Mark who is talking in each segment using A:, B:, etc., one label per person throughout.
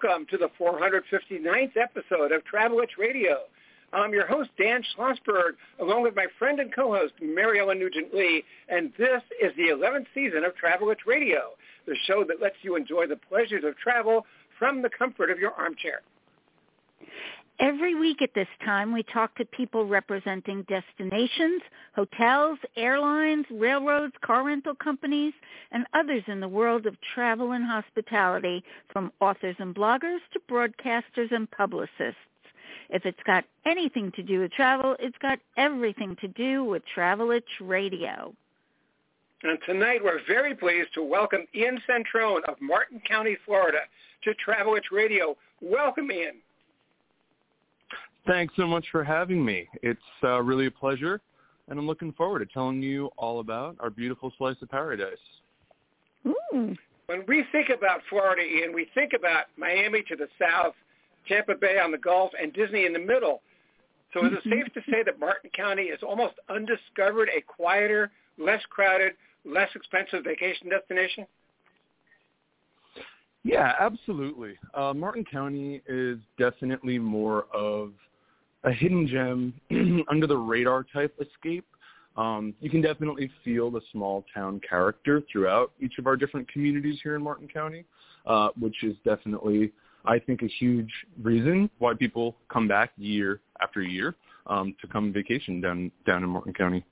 A: welcome to the 459th episode of Travel Itch Radio. I'm your host, Dan Schlossberg, along with my friend and co-host, Mary Ellen Nugent-Lee, and this is the 11th season of Travel Itch Radio, the show that lets you enjoy the pleasures of travel from the comfort of your armchair.
B: Every week at this time, we talk to people representing destinations, hotels, airlines, railroads, car rental companies, and others in the world of travel and hospitality, from authors and bloggers to broadcasters and publicists. If it's got anything to do with travel, it's got everything to do with Travel Itch Radio.
A: And tonight we're very pleased to welcome Ian Centrone of Martin County, Florida to Travel Itch Radio. Welcome, Ian.
C: Thanks so much for having me. It's uh, really a pleasure, and I'm looking forward to telling you all about our beautiful slice of paradise.
B: Ooh.
A: When we think about Florida, Ian, we think about Miami to the south, Tampa Bay on the Gulf, and Disney in the middle. So is it safe to say that Martin County is almost undiscovered, a quieter, less crowded, less expensive vacation destination?
C: Yeah, absolutely. Uh, Martin County is definitely more of a hidden gem under the radar type escape. Um, you can definitely feel the small town character throughout each of our different communities here in Martin County, uh, which is definitely, I think, a huge reason why people come back year after year um, to come vacation down down in Martin County.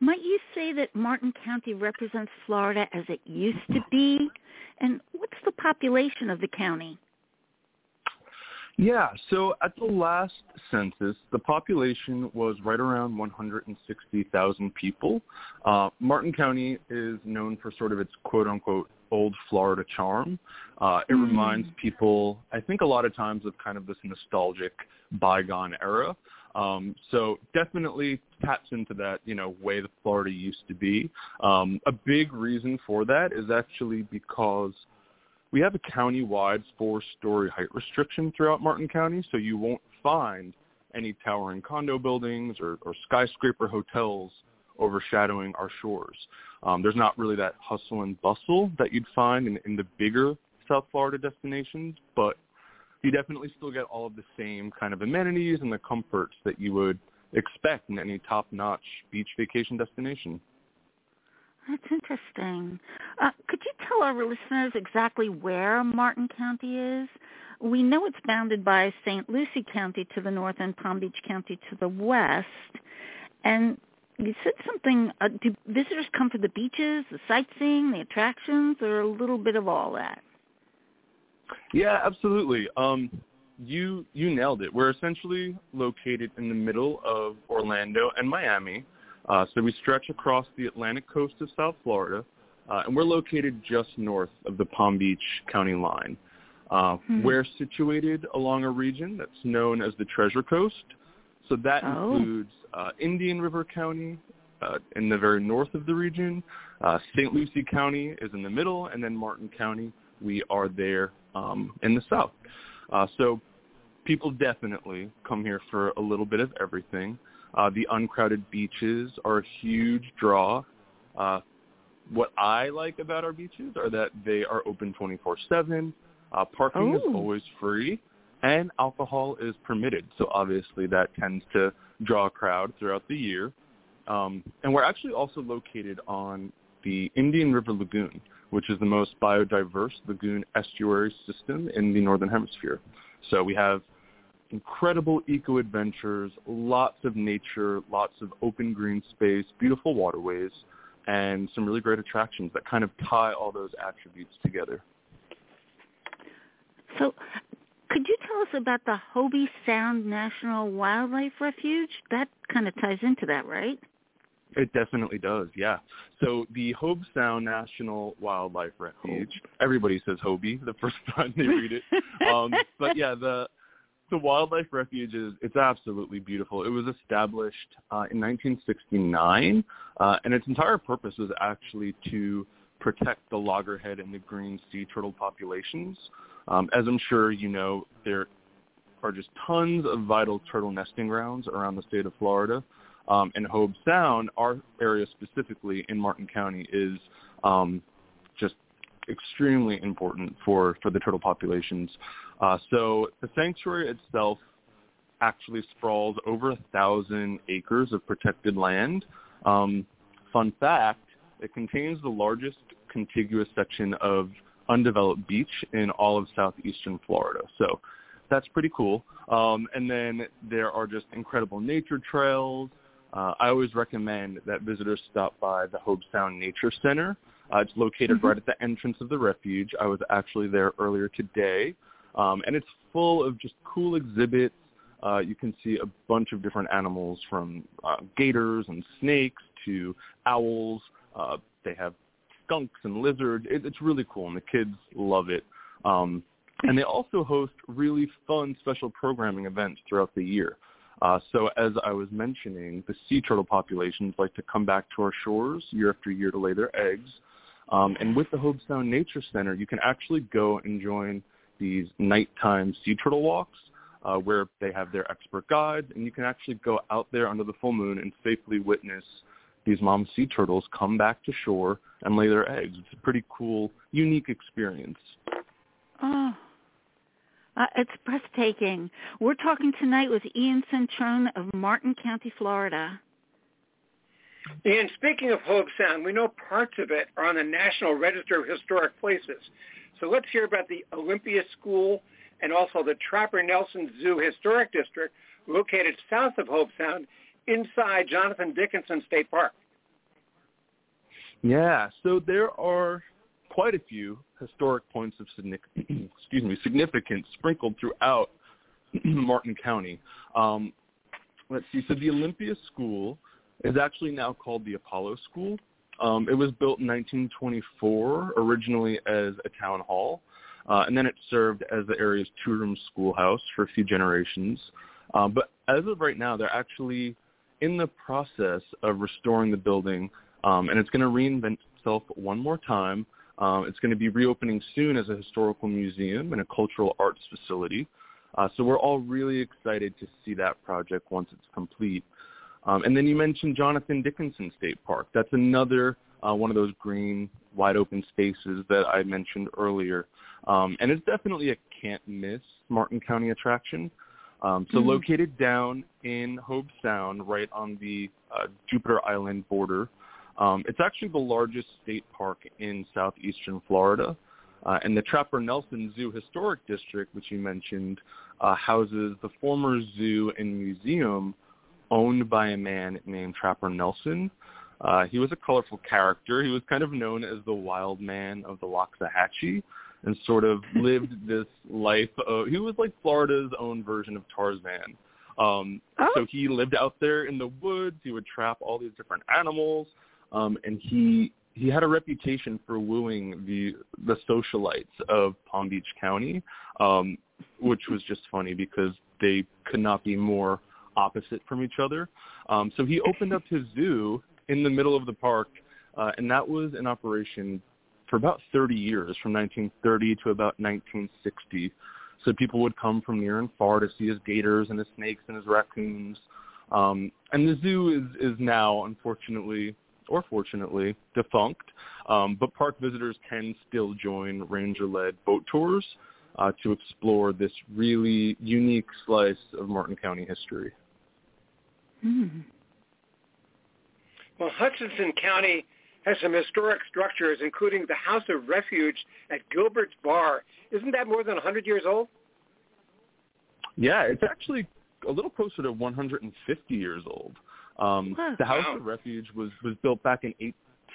B: Might you say that Martin County represents Florida as it used to be? And what's the population of the county?
C: Yeah, so at the last census, the population was right around 160,000 people. Uh, Martin County is known for sort of its quote-unquote old Florida charm. Uh, it mm. reminds people, I think a lot of times, of kind of this nostalgic bygone era. Um, so definitely taps into that, you know, way that Florida used to be. Um, a big reason for that is actually because – we have a county-wide four-story height restriction throughout Martin County, so you won't find any towering condo buildings or, or skyscraper hotels overshadowing our shores. Um, there's not really that hustle and bustle that you'd find in, in the bigger South Florida destinations, but you definitely still get all of the same kind of amenities and the comforts that you would expect in any top-notch beach vacation destination.
B: That's interesting. Uh, could you tell our listeners exactly where Martin County is? We know it's bounded by St. Lucie County to the north and Palm Beach County to the west. And you said something, uh, do visitors come for the beaches, the sightseeing, the attractions, or a little bit of all that?
C: Yeah, absolutely. Um, you you nailed it. We're essentially located in the middle of Orlando and Miami. Uh, so we stretch across the Atlantic coast of South Florida, uh, and we're located just north of the Palm Beach County line. Uh, hmm. We're situated along a region that's known as the Treasure Coast. So that oh. includes uh, Indian River County uh, in the very north of the region. Uh, St. Lucie County is in the middle, and then Martin County, we are there um, in the south. Uh, so people definitely come here for a little bit of everything. Uh, the uncrowded beaches are a huge draw. Uh, what I like about our beaches are that they are open 24/7. Uh, parking is always free, and alcohol is permitted. So obviously that tends to draw a crowd throughout the year. Um, and we're actually also located on the Indian River Lagoon, which is the most biodiverse lagoon estuary system in the Northern Hemisphere. So we have incredible eco adventures, lots of nature, lots of open green space, beautiful waterways, and some really great attractions that kind of tie all those attributes together.
B: So could you tell us about the Hobie Sound National Wildlife Refuge? That kind of ties into that, right?
C: It definitely does, yeah. So the Hobe Sound National Wildlife Refuge, everybody says Hobie the first time they read it. Um, but yeah, the the wildlife refuge is it's absolutely beautiful. It was established uh, in 1969, uh, and its entire purpose was actually to protect the loggerhead and the green sea turtle populations. Um, as I'm sure you know, there are just tons of vital turtle nesting grounds around the state of Florida. Um, and Hobe Sound, our area specifically in Martin County, is um, just extremely important for, for the turtle populations. Uh, so the sanctuary itself actually sprawls over a thousand acres of protected land. Um, fun fact, it contains the largest contiguous section of undeveloped beach in all of southeastern Florida. So that's pretty cool. Um, and then there are just incredible nature trails. Uh, I always recommend that visitors stop by the Hobe Sound Nature Center. Uh, it's located mm-hmm. right at the entrance of the refuge. I was actually there earlier today. Um, and it's full of just cool exhibits. Uh, you can see a bunch of different animals from uh, gators and snakes to owls. Uh, they have skunks and lizards. It, it's really cool, and the kids love it. Um, and they also host really fun special programming events throughout the year. Uh, so as I was mentioning, the sea turtle populations like to come back to our shores year after year to lay their eggs. Um, and with the Hobe Sound Nature Center, you can actually go and join these nighttime sea turtle walks uh, where they have their expert guides, and you can actually go out there under the full moon and safely witness these mom sea turtles come back to shore and lay their eggs. It's a pretty cool, unique experience.
B: Oh, uh, it's breathtaking. We're talking tonight with Ian Centrone of Martin County, Florida.
A: Ian, speaking of Hobe Sound, we know parts of it are on the National Register of Historic Places. So let's hear about the Olympia School and also the Trapper Nelson Zoo Historic District located south of Hobe Sound inside Jonathan Dickinson State Park.
C: Yeah, so there are quite a few historic points of excuse me significance sprinkled throughout Martin County. Um, let's see. So the Olympia School is actually now called the Apollo School. Um, it was built in 1924, originally as a town hall, uh, and then it served as the area's two-room schoolhouse for a few generations. Um, but as of right now, they're actually in the process of restoring the building, um, and it's going to reinvent itself one more time. Um, it's going to be reopening soon as a historical museum and a cultural arts facility. Uh, so we're all really excited to see that project once it's complete. Um, and then you mentioned Jonathan Dickinson State Park. That's another uh, one of those green, wide open spaces that I mentioned earlier. Um, and it's definitely a can't miss Martin County attraction. Um, so mm-hmm. located down in Hobe Sound, right on the uh, Jupiter Island border, um, it's actually the largest state park in southeastern Florida. Uh, and the Trapper Nelson Zoo Historic District, which you mentioned, uh, houses the former zoo and museum owned by a man named Trapper Nelson. Uh, he was a colorful character. He was kind of known as the wild man of the Loxahatchee and sort of lived this life of, he was like Florida's own version of Tarzan. Um, oh. So he lived out there in the woods. He would trap all these different animals, um, and he he had a reputation for wooing the the socialites of Palm Beach County, um, which was just funny because they could not be more opposite from each other. Um, so he opened up his zoo in the middle of the park, uh, and that was in operation for about 30 years, from 1930 to about 1960. So people would come from near and far to see his gators and his snakes and his raccoons. Um, and the zoo is, is now, unfortunately, or fortunately, defunct. Um, but park visitors can still join ranger-led boat tours uh, to explore this really unique slice of Martin County history.
B: Mm.
A: Well, Hutchinson County has some historic structures, including the House of Refuge at Gilbert's Bar. Isn't that more than 100 years old?
C: Yeah, it's actually a little closer to 150 years old. Um, huh. The House wow. of Refuge was was built back in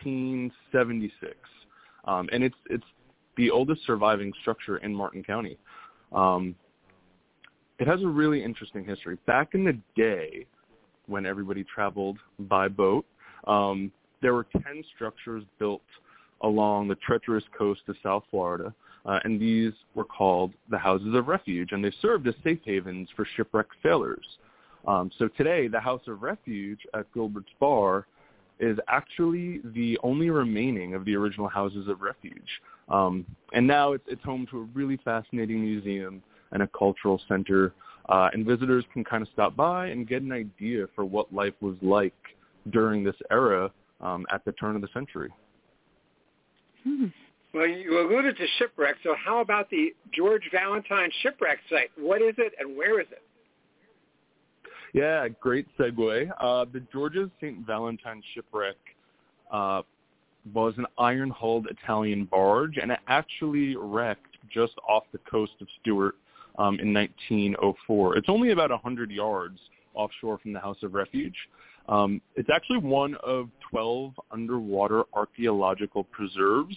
C: 1876, um, and it's it's the oldest surviving structure in Martin County. Um, it has a really interesting history. Back in the day, when everybody traveled by boat, um, there were 10 structures built along the treacherous coast of South Florida, uh, and these were called the Houses of Refuge, and they served as safe havens for shipwrecked sailors. Um, so today, the House of Refuge at Gilbert's Bar is actually the only remaining of the original Houses of Refuge. Um, and now it's, it's home to a really fascinating museum and a cultural center, uh, and visitors can kind of stop by and get an idea for what life was like during this era um, at the turn of the century.
B: Hmm.
A: Well, you alluded to shipwreck, so how about the George Valentine shipwreck site? What is it and where is it?
C: Yeah, great segue. Uh, the George's St. Valentine shipwreck uh, was an iron-hulled Italian barge, and it actually wrecked just off the coast of Stuart um, in 1904. It's only about 100 yards offshore from the House of Refuge. Um, it's actually one of 12 underwater archaeological preserves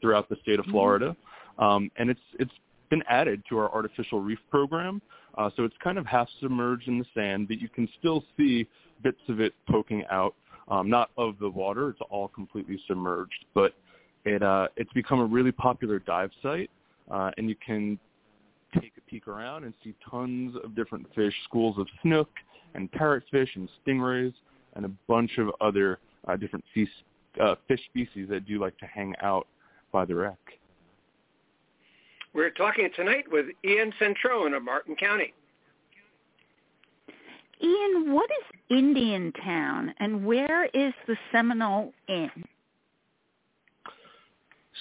C: throughout the state of mm-hmm. Florida, um, and it's it's been added to our artificial reef program. Uh, so it's kind of half submerged in the sand, but you can still see bits of it poking out, um, not of the water. It's all completely submerged, but it uh, it's become a really popular dive site, uh, and you can take a peek around and see tons of different fish, schools of snook and parrotfish and stingrays, and a bunch of other uh, different sea, uh, fish species that do like to hang out by the wreck.
A: We're talking tonight with Ian Centrone of Martin County.
B: Ian, what is Indiantown and where is the Seminole Inn?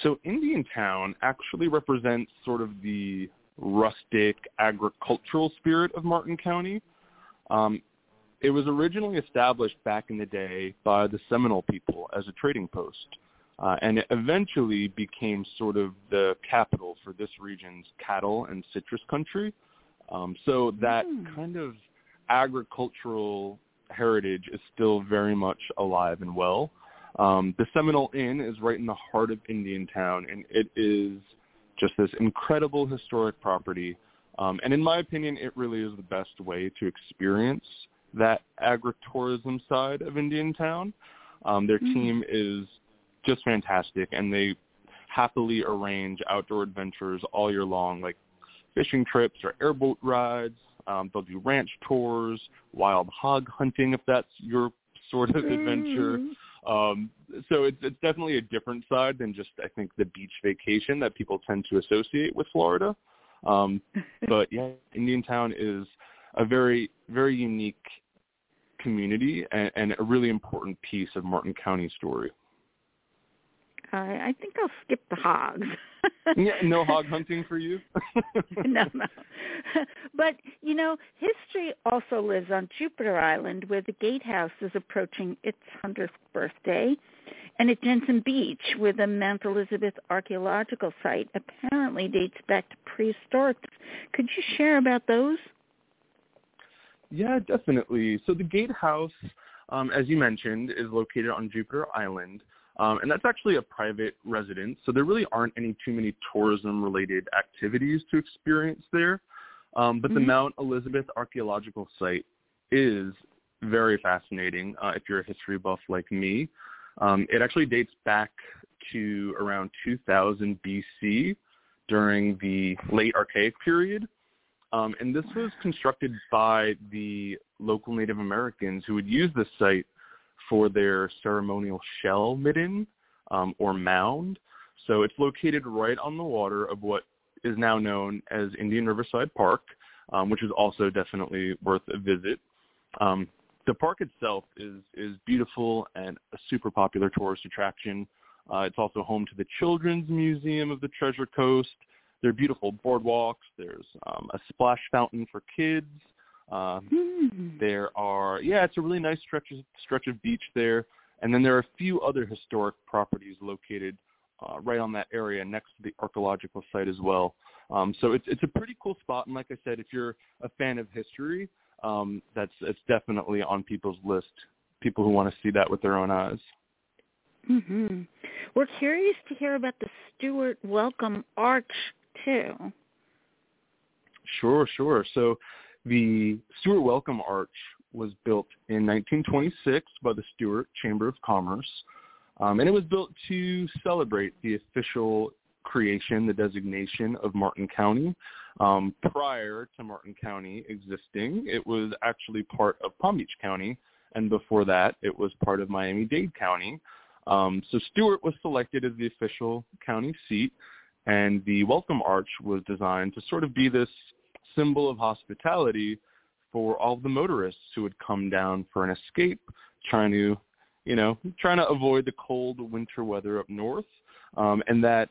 C: So Indiantown actually represents sort of the rustic agricultural spirit of Martin County. Um, it was originally established back in the day by the Seminole people as a trading post. Uh, and it eventually became sort of the capital for this region's cattle and citrus country. Um, so that mm. kind of agricultural heritage is still very much alive and well. Um, the Seminole Inn is right in the heart of Indiantown, and it is just this incredible historic property. Um, and in my opinion, it really is the best way to experience that agritourism side of Indiantown. Um, their mm. team is just fantastic, and they happily arrange outdoor adventures all year long, like fishing trips or airboat rides. Um, they'll do ranch tours, wild hog hunting if that's your sort of adventure. Um, so it's, it's definitely a different side than just I think the beach vacation that people tend to associate with Florida. Um, but yeah, Indian Town is a very very unique community and, and a really important piece of Martin County story.
B: I, I think I'll skip the hogs.
C: yeah, no hog hunting for you.
B: no, no. But you know, history also lives on Jupiter Island, where the gatehouse is approaching its hundredth birthday, and at Jensen Beach, where the Mount Elizabeth archaeological site apparently dates back to prehistoric. Could you share about those?
C: Yeah, definitely. So the gatehouse, um, as you mentioned, is located on Jupiter Island. Um, and that's actually a private residence, so there really aren't any too many tourism-related activities to experience there. Um, but mm-hmm. the Mount Elizabeth Archaeological Site is very fascinating uh, if you're a history buff like me. Um, it actually dates back to around 2000 BC during the late Archaic period. Um, and this was constructed by the local Native Americans who would use this site for their ceremonial shell midden um, or mound. So it's located right on the water of what is now known as Indian Riverside Park, um, which is also definitely worth a visit. Um, the park itself is is beautiful and a super popular tourist attraction. Uh, it's also home to the Children's Museum of the Treasure Coast. There are beautiful boardwalks. There's um, a splash fountain for kids. Um, mm. There are, yeah, it's a really nice stretch of, stretch of beach there. And then there are a few other historic properties located uh, right on that area next to the archaeological site as well. Um, so it's it's a pretty cool spot. And like I said, if you're a fan of history, um, that's it's definitely on people's list. People who want to see that with their own eyes.
B: Mm-hmm. We're curious to hear about the Stuart Welcome Arch too.
C: Sure, sure. So the Stuart Welcome Arch was built in 1926 by the Stuart Chamber of Commerce, um, and it was built to celebrate the official creation, the designation of Martin County. Um, prior to Martin County existing, it was actually part of Palm Beach County, and before that, it was part of Miami-Dade County. Um, so Stuart was selected as the official county seat, and the Welcome Arch was designed to sort of be this symbol of hospitality for all the motorists who would come down for an escape, trying to, you know, trying to avoid the cold winter weather up north. Um, and that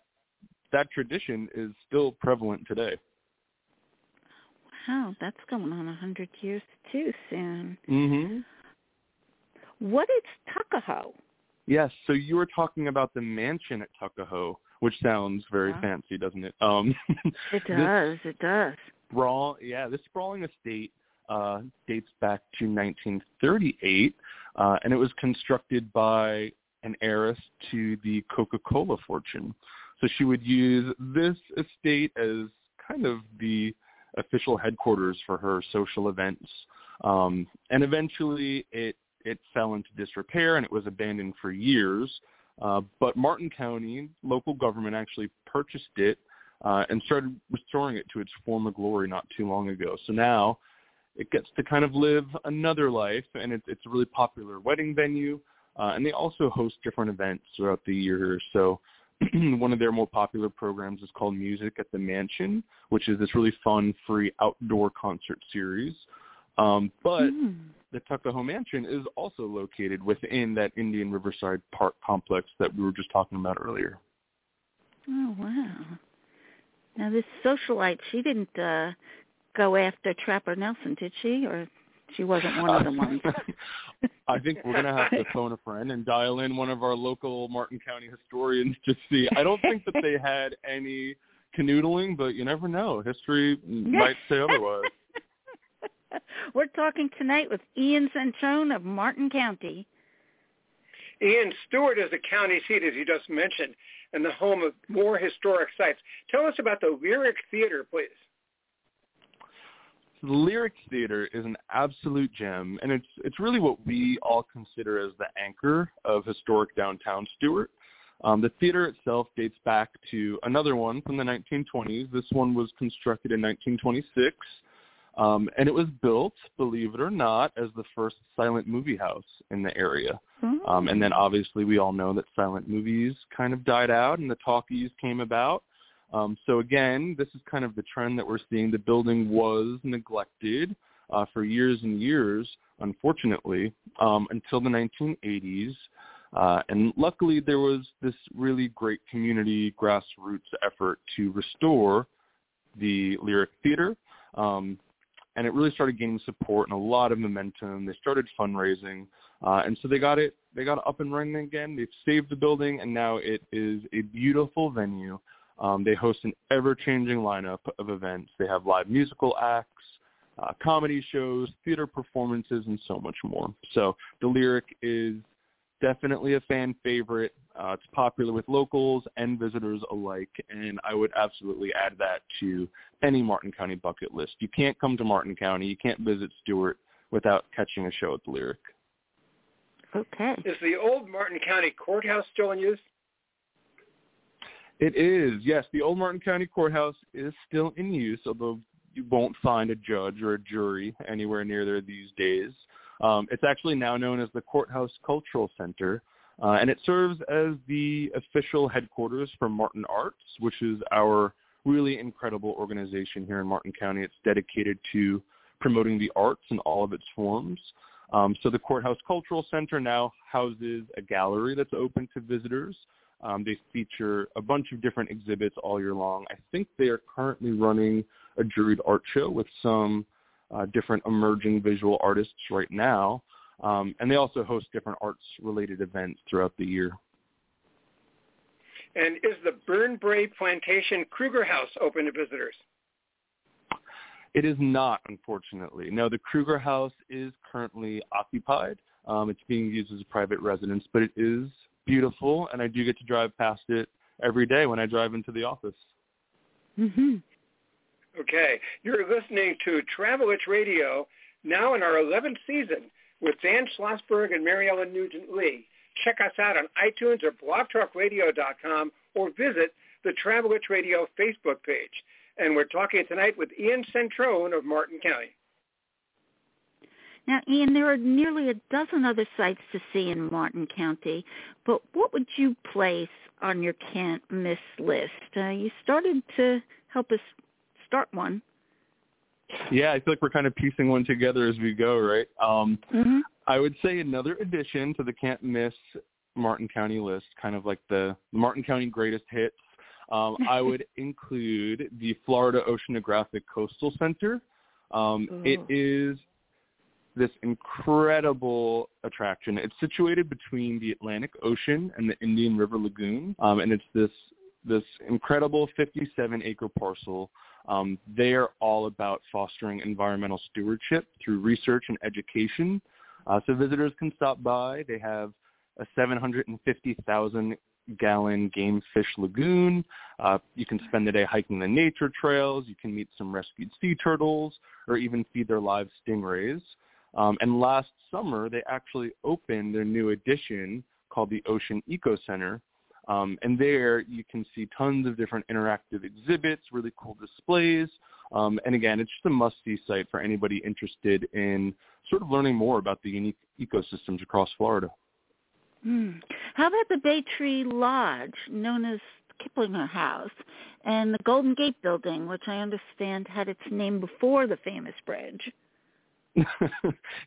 C: that tradition is still prevalent today.
B: Wow, that's going on a hundred years too soon.
C: Mm-hmm.
B: What is Tuckahoe?
C: Yes, so you were talking about the mansion at Tuckahoe, which sounds very
B: Wow.
C: fancy, doesn't it? Um,
B: It
C: this
B: does. It does.
C: Sprawl, yeah, this sprawling estate uh, dates back to 1938, uh, and it was constructed by an heiress to the Coca-Cola fortune. So she would use this estate as kind of the official headquarters for her social events. Um, and eventually it, it fell into disrepair and it was abandoned for years. Uh, but Martin County, local government actually purchased it uh, and started restoring it to its former glory not too long ago. So now it gets to kind of live another life, and it's, it's a really popular wedding venue. Uh, and they also host different events throughout the year. So one of their more popular programs is called Music at the Mansion, which is this really fun, free outdoor concert series. Um, but
B: Hmm.
C: the Tuckahoe Mansion is also located within that Indian Riverside Park complex that we were just talking about earlier.
B: Oh wow. Now this socialite, she didn't uh go after Trapper Nelson, did she? Or she wasn't one of the ones.
C: I think we're gonna have to phone a friend and dial in one of our local Martin County historians to see. I don't think that they had any canoodling, but you never know. History might say otherwise.
B: We're talking tonight with Ian Centrone of Martin County.
A: Ian Stuart is the county seat, as you just mentioned, and the home of more historic sites. Tell us about the Lyric Theater, please.
C: The Lyric Theater is an absolute gem, and it's it's really what we all consider as the anchor of historic downtown Stuart. Um, the theater itself dates back to another one from the 1920s. This one was constructed in 1926, um, and it was built, believe it or not, as the first silent movie house in the area. Um, and then obviously we all know that silent movies kind of died out and the talkies came about. Um, so again, this is kind of the trend that we're seeing. The building was neglected uh, for years and years, unfortunately, um, until the 1980s. Uh, and luckily there was this really great community grassroots effort to restore the Lyric Theater. Um, and it really started gaining support and a lot of momentum. They started fundraising, uh, and so they got it they got it up and running again. They've saved the building, and now it is a beautiful venue. Um, they host an ever-changing lineup of events. They have live musical acts, uh, comedy shows, theater performances, and so much more. So the Lyric is definitely a fan favorite. Uh, it's popular with locals and visitors alike, and I would absolutely add that to any Martin County bucket list. You can't come to Martin County, you can't visit Stuart without catching a show at the Lyric.
B: Okay.
A: Is the old Martin County Courthouse still in use?
C: It is, yes. The old Martin County Courthouse is still in use, although you won't find a judge or a jury anywhere near there these days. Um, it's actually now known as the Courthouse Cultural Center, uh, and it serves as the official headquarters for Martin Arts, which is our really incredible organization here in Martin County. It's dedicated to promoting the arts in all of its forms. Um, so the Courthouse Cultural Center now houses a gallery that's open to visitors. Um, they feature a bunch of different exhibits all year long. I think they are currently running a juried art show with some uh, different emerging visual artists right now. Um, and they also host different arts-related events throughout the year.
A: And is the Burnbrae Plantation Krueger House open to visitors?
C: It is not, unfortunately. No, the Krueger House is currently occupied. Um, it's being used as a private residence, but it is beautiful, and I do get to drive past it every day when I drive into the office.
B: Mhm.
A: Okay. You're listening to Travel Itch Radio, now in our 11th season with Dan Schlossberg and Mary Ellen Nugent Lee. Check us out on iTunes or blogtalkradio.com or visit the Travel Itch Radio Facebook page. And we're talking tonight with Ian Centrone of Martin County.
B: Now, Ian, there are nearly a dozen other sites to see in Martin County, but what would you place on your can't miss list? Uh, you started to help us start one.
C: Yeah, I feel like we're kind of piecing one together as we go, right? Um,
B: Mm-hmm.
C: I would say another addition to the can't miss Martin County list, kind of like the Martin County greatest hits. Um, I would include the Florida Oceanographic Coastal Center. Um, it is this incredible attraction. It's situated between the Atlantic Ocean and the Indian River Lagoon, um, and it's this this incredible 57 acre parcel. Um, they are all about fostering environmental stewardship through research and education. Uh, so visitors can stop by. They have a 750,000 gallon game fish lagoon. Uh, you can spend the day hiking the nature trails. You can meet some rescued sea turtles or even feed their live stingrays. Um, and last summer, they actually opened their new addition called the Ocean Eco Center. Um, and there you can see tons of different interactive exhibits, really cool displays. Um, and again, it's just a must-see site for anybody interested in sort of learning more about the unique ecosystems across Florida.
B: Mm. How about the Bay Tree Lodge, known as Kiplinger House, and the Golden Gate Building, which I understand had its name before the famous bridge?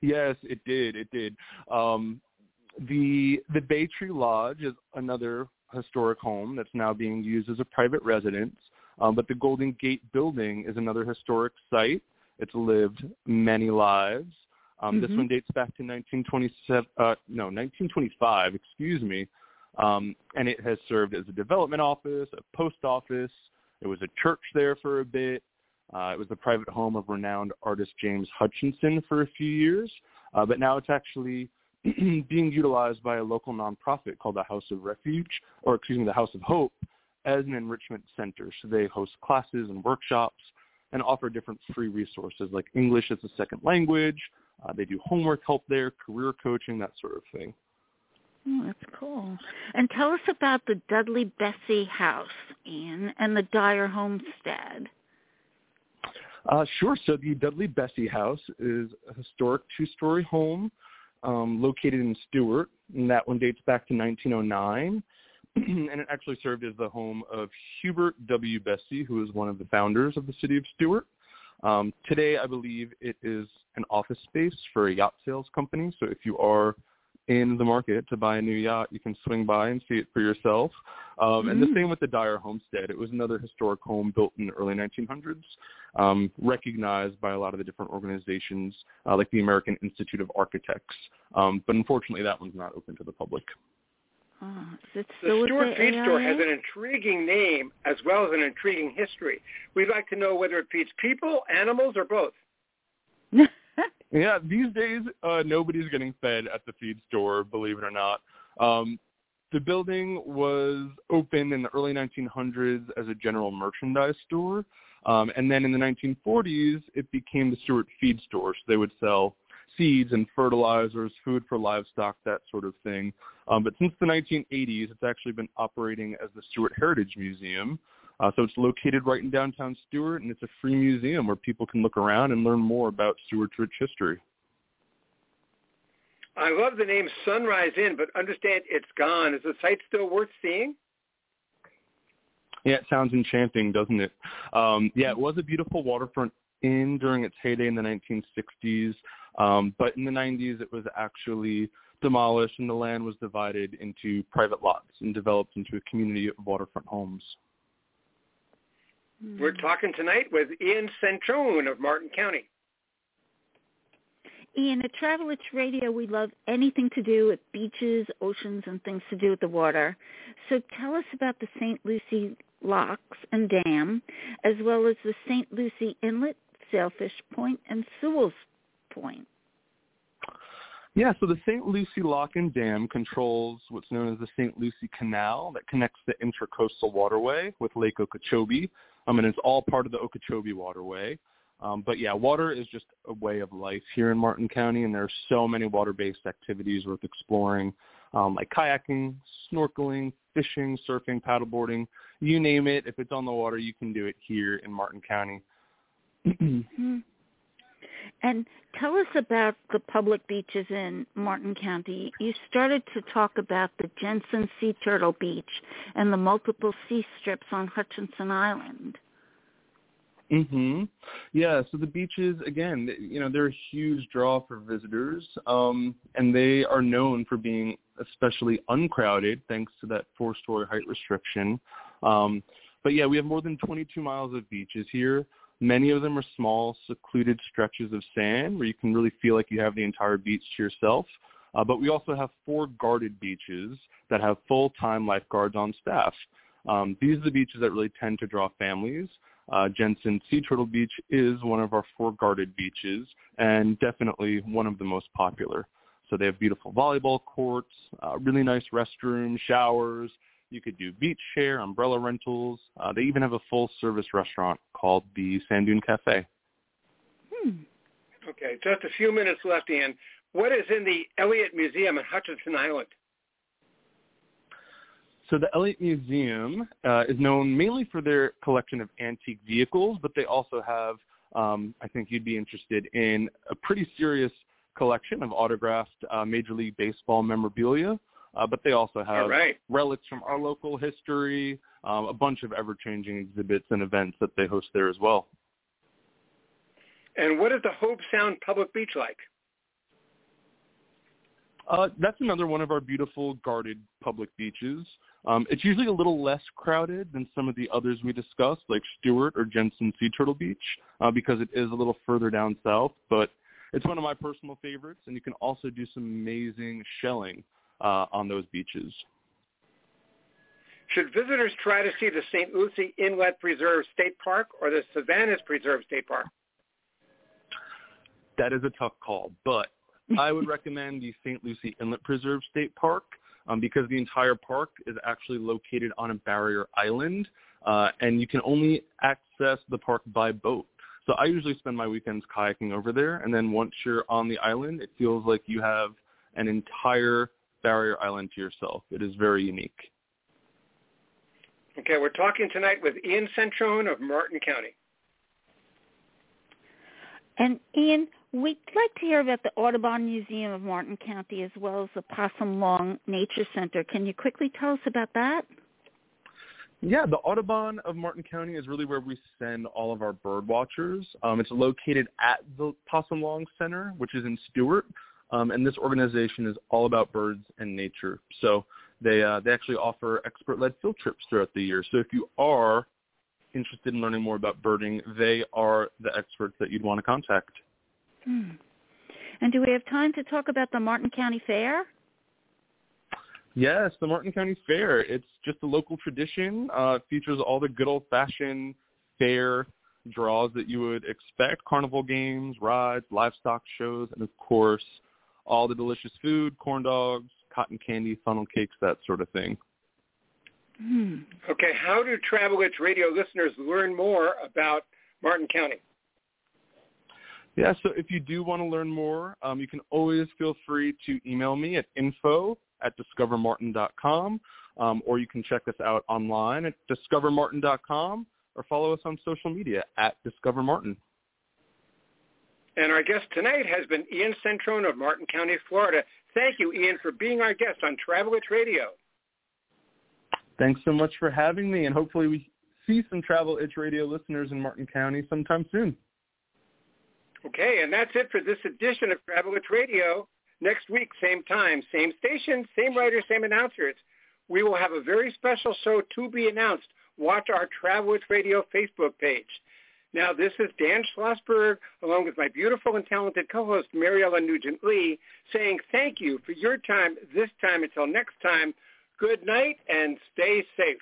C: yes, it did. It did. Um, the the Bay Tree Lodge is another historic home that's now being used as a private residence. Um, but the Golden Gate Building is another historic site. It's lived many lives. Um, mm-hmm. This one dates back to 1927, uh, no, 1925, excuse me. Um, and it has served as a development office, a post office. It was a church there for a bit. Uh, it was the private home of renowned artist James Hutchinson for a few years, uh, but now it's actually being utilized by a local nonprofit called the House of Refuge, or excuse me, the House of Hope, as an enrichment center. So they host classes and workshops and offer different free resources like English as a second language. Uh, they do homework help there, career coaching, that sort of thing.
B: Oh, that's cool. And tell us about the Dudley Bessey House, Ian, and the Dyer Homestead.
C: Uh, sure. So the Dudley Bessey House is a historic two-story home um, located in Stuart, and that one dates back to 1909. and it actually served as the home of Hubert W. Bessey, who is one of the founders of the city of Stuart. Um, today, I believe it is an office space for a yacht sales company. So if you are in the market to buy a new yacht, you can swing by and see it for yourself. Um, mm-hmm. And the mm-hmm. same with the Dyer Homestead. It was another historic home built in the early 1900s, um, recognized by a lot of the different organizations uh, like the American Institute of Architects. Um, but unfortunately, that one's not open to the public.
B: Oh, the
A: Stuart Feed Store has an intriguing name as well as an intriguing history. We'd like to know whether it feeds people, animals, or both.
C: yeah, these days uh, nobody's getting fed at the feed store, believe it or not. Um, the building was opened in the early 1900s as a general merchandise store, um, and then in the 1940s it became the Stuart Feed Store. So they would sell seeds and fertilizers, food for livestock, that sort of thing. Um, but since the 1980s, it's actually been operating as the Stuart Heritage Museum. Uh, so it's located right in downtown Stuart, and it's a free museum where people can look around and learn more about Stuart's rich history.
A: I love the name Sunrise Inn, but understand it's gone. Is the site still worth seeing?
C: Yeah, it sounds enchanting, doesn't it? Um, yeah, it was a beautiful waterfront inn during its heyday in the 1960s, um, but in the 90s it was actually demolished and the land was divided into private lots and developed into a community of waterfront homes. Hmm.
A: We're talking tonight with Ian Centrone of Martin County.
B: Ian, at Travel Itch Radio, we love anything to do with beaches, oceans, and things to do with the water. So tell us about the St. Lucie Locks and Dam, as well as the St. Lucie Inlet, Sailfish Point, and Sewell's Point.
C: Yeah, so the St. Lucie Lock and Dam controls what's known as the St. Lucie Canal that connects the Intracoastal Waterway with Lake Okeechobee, um, and it's all part of the Okeechobee Waterway. Um, but yeah, water is just a way of life here in Martin County, and there are so many water-based activities worth exploring, um, like kayaking, snorkeling, fishing, surfing, paddleboarding, you name it. If it's on the water, you can do it here in Martin County.
B: And tell us about the public beaches in Martin County. You started to talk about the Jensen Sea Turtle Beach and the multiple sea strips on Hutchinson Island.
C: Mhm. Yeah, so the beaches again, you know, they're a huge draw for visitors. Um and they are known for being especially uncrowded thanks to that four-story height restriction. Um but yeah, we have more than 22 miles of beaches here. Many of them are small, secluded stretches of sand where you can really feel like you have the entire beach to yourself. Uh, but we also have four guarded beaches that have full-time lifeguards on staff. Um, these are the beaches that really tend to draw families. Uh, Jensen Sea Turtle Beach is one of our four guarded beaches and definitely one of the most popular. So they have beautiful volleyball courts, uh, really nice restrooms, showers. You could do beach share, umbrella rentals. Uh, they even have a full-service restaurant called the Sand Dune Cafe.
B: Hmm.
A: Okay, just a few minutes left, Ian. What is in the Elliott Museum in Hutchinson Island?
C: So the Elliott Museum uh, is known mainly for their collection of antique vehicles, but they also have, um, I think you'd be interested in, a pretty serious collection of autographed uh, Major League Baseball memorabilia. Uh, but they also have
A: right.
C: relics from our local history, um, a bunch of ever-changing exhibits and events that they host there as well.
A: And what is the Hobe Sound Public Beach like?
C: Uh, that's another one of our beautiful guarded public beaches. Um, it's usually a little less crowded than some of the others we discussed, like Stuart or Jensen Sea Turtle Beach, uh, because it is a little further down south. But it's one of my personal favorites, and you can also do some amazing shelling uh, on those beaches.
A: Should visitors try to see the St. Lucie Inlet Preserve State Park or the Savannas Preserve State Park?
C: That is a tough call, but I would recommend the St. Lucie Inlet Preserve State Park um, because the entire park is actually located on a barrier island, uh, and you can only access the park by boat. So I usually spend my weekends kayaking over there, and then once you're on the island, it feels like you have an entire barrier island to yourself. It is very unique.
A: Okay, we're talking tonight with Ian Centrone of Martin County.
B: And Ian, we'd like to hear about the Audubon Museum of Martin County as well as the Possum Long Nature Center. Can you quickly tell us about that?
C: Yeah, the Audubon of Martin County is really where we send all of our bird watchers. Um, it's located at the Possum Long Center, which is in Stuart, um, and this organization is all about birds and nature. So they uh, they actually offer expert-led field trips throughout the year. So if you are interested in learning more about birding, they are the experts that you'd want to contact.
B: Hmm. And do we have time to talk about the Martin County Fair?
C: Yes, the Martin County Fair. It's just a local tradition. Uh, features all the good old-fashioned fair draws that you would expect, carnival games, rides, livestock shows, and of course, all the delicious food, corn dogs, cotton candy, funnel cakes, that sort of thing.
B: Hmm.
A: Okay, how do Travel Itch Radio listeners learn more about Martin County?
C: Yeah, so if you do want to learn more, um, you can always feel free to email me at info at discovermartin.com, um, or you can check us out online at discovermartin.com, or follow us on social media at discovermartin.
A: And our guest tonight has been Ian Centrone of Martin County, Florida. Thank you, Ian, for being our guest on Travel Itch Radio.
C: Thanks so much for having me, and hopefully we see some Travel Itch Radio listeners in Martin County sometime soon.
A: Okay, and that's it for this edition of Travel Itch Radio. Next week, same time, same station, same writers, same announcers. We will have a very special show to be announced. Watch our Travel Itch Radio Facebook page. Now, this is Dan Schlossberg, along with my beautiful and talented co-host, Mary Ellen Nugent-Lee, saying thank you for your time this time. Until next time, good night and stay safe.